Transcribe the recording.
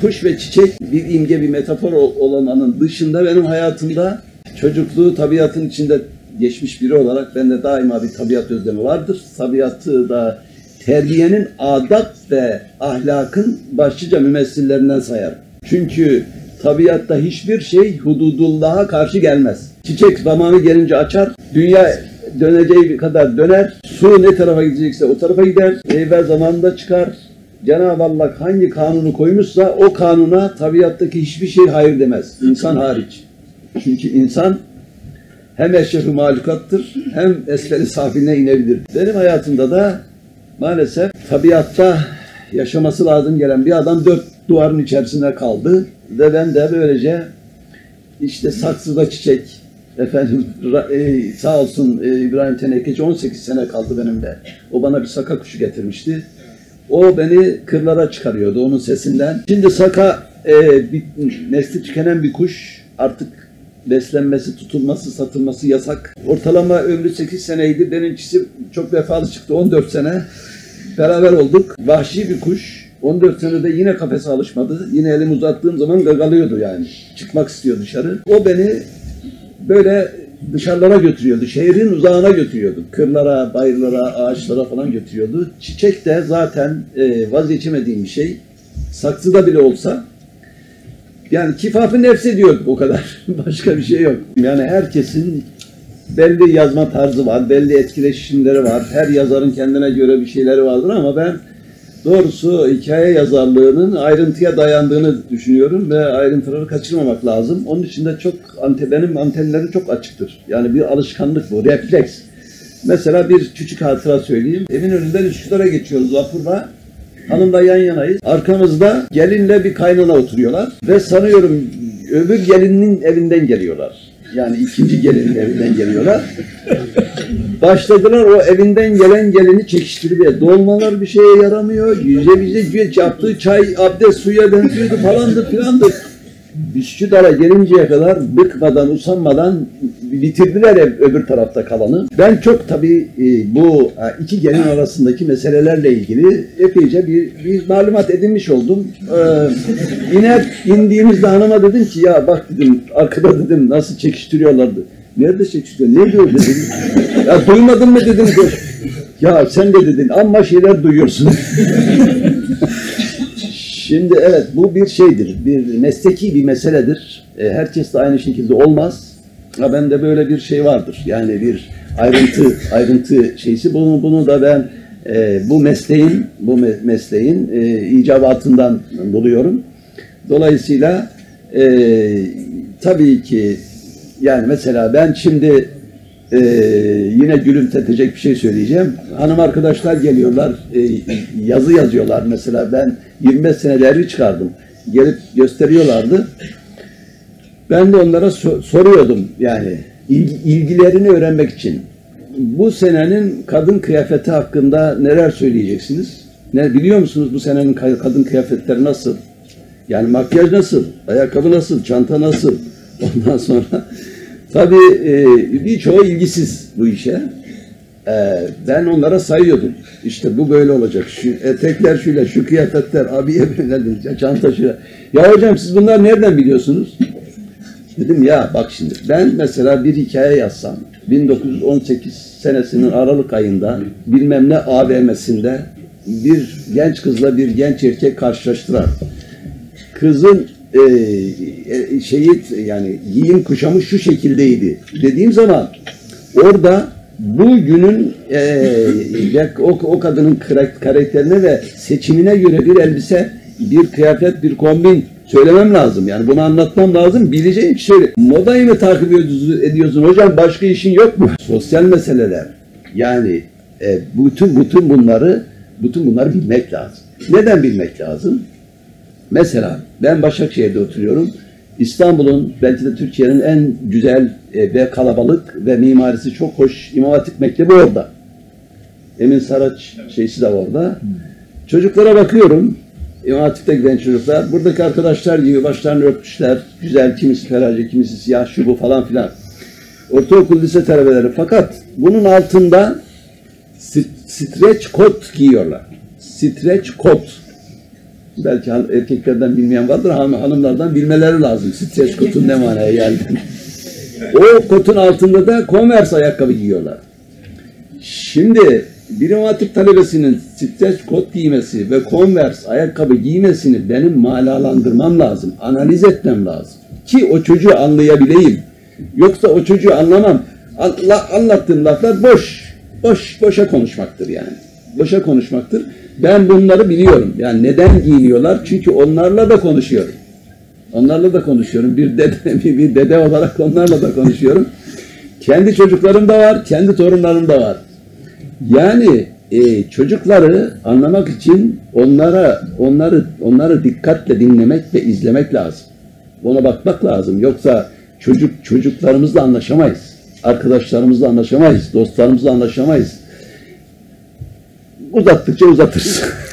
kuş ve çiçek bir imge, bir metafor ol- olmanın dışında benim hayatımda çocukluğu tabiatın içinde geçmiş biri olarak bende daima bir tabiat özlemi vardır. Tabiatı da terbiyenin adat ve ahlakın başlıca mümessillerinden sayarım. Çünkü tabiatta hiçbir şey hududullah'a karşı gelmez. Çiçek zamanı gelince açar, dünya döneceği kadar döner, su ne tarafa gidecekse o tarafa gider, meyve zamanında çıkar. Cenab-ı Allah hangi kanunu koymuşsa o kanuna tabiattaki hiçbir şey hayır demez. İnsan hariç. Çünkü insan hem eşrefi mahlukattır hem esferi safiline inebilir. Benim hayatımda da maalesef tabiatta yaşaması lazım gelen bir adam dört duvarın içerisinde kaldı ve ben de böylece işte saksıda çiçek efendim e, sağ olsun e, İbrahim Tenekeci 18 sene kaldı benimle. O bana bir saka kuşu getirmişti. O beni kırlara çıkarıyordu onun sesinden. Şimdi saka e, bir, nesli tükenen bir kuş artık beslenmesi, tutulması, satılması yasak. Ortalama ömrü 8 seneydi. Benimkisi çok vefalı çıktı 14 sene. Beraber olduk. Vahşi bir kuş. 14 senede yine kafese alışmadı. Yine elimi uzattığım zaman gagalıyordu yani. Çıkmak istiyor dışarı. O beni böyle dışarılara götürüyordu. Şehrin uzağına götürüyordu. Kırlara, bayırlara, ağaçlara falan götürüyordu. Çiçek de zaten e, vazgeçemediğim bir şey. Saksıda bile olsa yani kifafı nefsi diyorduk o kadar. Başka bir şey yok. Yani herkesin belli yazma tarzı var, belli etkileşimleri var. Her yazarın kendine göre bir şeyleri vardır ama ben doğrusu hikaye yazarlığının ayrıntıya dayandığını düşünüyorum ve ayrıntıları kaçırmamak lazım. Onun için de çok ante, benim antenlerim çok açıktır. Yani bir alışkanlık bu, refleks. Mesela bir küçük hatıra söyleyeyim. Evin önünden Üsküdar'a geçiyoruz vapurla. Hanımla yan yanayız. Arkamızda gelinle bir kaynana oturuyorlar. Ve sanıyorum öbür gelinin evinden geliyorlar. Yani ikinci gelinin evinden geliyorlar. Başladılar o evinden gelen gelini çekiştirmeye. Dolmalar bir şeye yaramıyor. Yüze bize yaptığı çay abdest suya benziyordu falandı filandı. Üsküdar'a gelinceye kadar bıkmadan, usanmadan bitirdiler öbür tarafta kalanı. Ben çok tabii e, bu e, iki gelin arasındaki meselelerle ilgili epeyce bir, bir malumat edinmiş oldum. Ee, indiğimizde hanıma dedim ki ya bak dedim arkada dedim nasıl çekiştiriyorlardı. Nerede çekiştiriyor? Ne diyor dedim. Ya duymadın mı dedim. Ya sen de dedin amma şeyler duyuyorsun. Şimdi evet bu bir şeydir, bir mesleki bir meseledir. E, herkes de aynı şekilde olmaz. Ha bende böyle bir şey vardır. Yani bir ayrıntı ayrıntı şeysi. Bunu bunu da ben e, bu mesleğin bu me- mesleğin e, icabatından buluyorum. Dolayısıyla e, tabii ki yani mesela ben şimdi e, yine gülümsetecek bir şey söyleyeceğim. Hanım arkadaşlar geliyorlar, e, yazı yazıyorlar mesela. Ben 25 sene dergi çıkardım. Gelip gösteriyorlardı. Ben de onlara so- soruyordum yani ilgi- ilgilerini öğrenmek için. Bu senenin kadın kıyafeti hakkında neler söyleyeceksiniz? Ne biliyor musunuz bu senenin ka- kadın kıyafetleri nasıl? Yani makyaj nasıl? Ayakkabı nasıl? Çanta nasıl? Ondan sonra tabii e, birçoğu ilgisiz bu işe. E, ben onlara sayıyordum. İşte bu böyle olacak. Şu etekler şöyle, şu kıyafetler, abiye böyle, çanta şöyle. Ya hocam siz bunları nereden biliyorsunuz? Dedim ya bak şimdi ben mesela bir hikaye yazsam 1918 senesinin Aralık ayında bilmem ne AVM'sinde bir genç kızla bir genç erkek karşılaştılar. Kızın e, e, şeyi yani giyim kuşamı şu şekildeydi dediğim zaman orada bu günün e, o, o kadının kara- karakterine ve seçimine göre bir elbise, bir kıyafet, bir kombin söylemem lazım. Yani bunu anlatmam lazım. Bileceğim ki söyle. Modayı mı takip ediyorsun hocam? Başka işin yok mu? Sosyal meseleler. Yani e, bütün bütün bunları bütün bunları bilmek lazım. Neden bilmek lazım? Mesela ben Başakşehir'de oturuyorum. İstanbul'un belki de Türkiye'nin en güzel e, ve kalabalık ve mimarisi çok hoş İmam Hatip Mektebi orada. Emin Saraç şeysi de orada. Çocuklara bakıyorum. İmam Hatip'te giden çocuklar. Buradaki arkadaşlar gibi başlarını örtmüşler. Güzel, kimisi ferace, kimisi siyah, şu bu falan filan. Ortaokul lise talebeleri. Fakat bunun altında st- streç kot giyiyorlar. Streç kot. Belki han- erkeklerden bilmeyen vardır ama hanımlardan bilmeleri lazım. Stres kotun ne manaya geldiğini. O kotun altında da Converse ayakkabı giyiyorlar. Şimdi bir İmam Hatip talebesinin stres kot giymesi ve Converse ayakkabı giymesini benim malalandırmam lazım. Analiz etmem lazım. Ki o çocuğu anlayabileyim. Yoksa o çocuğu anlamam. Anla- anlattığım laflar boş. Boş, boşa konuşmaktır yani. Boşa konuşmaktır. Ben bunları biliyorum. Yani neden giyiniyorlar? Çünkü onlarla da konuşuyorum. Onlarla da konuşuyorum. Bir dede, bir, dede olarak onlarla da konuşuyorum. Kendi çocuklarım da var, kendi torunlarım da var. Yani e, çocukları anlamak için onlara onları onları dikkatle dinlemek ve izlemek lazım. Ona bakmak lazım. Yoksa çocuk çocuklarımızla anlaşamayız. Arkadaşlarımızla anlaşamayız. Dostlarımızla anlaşamayız. Uzattıkça uzatırız.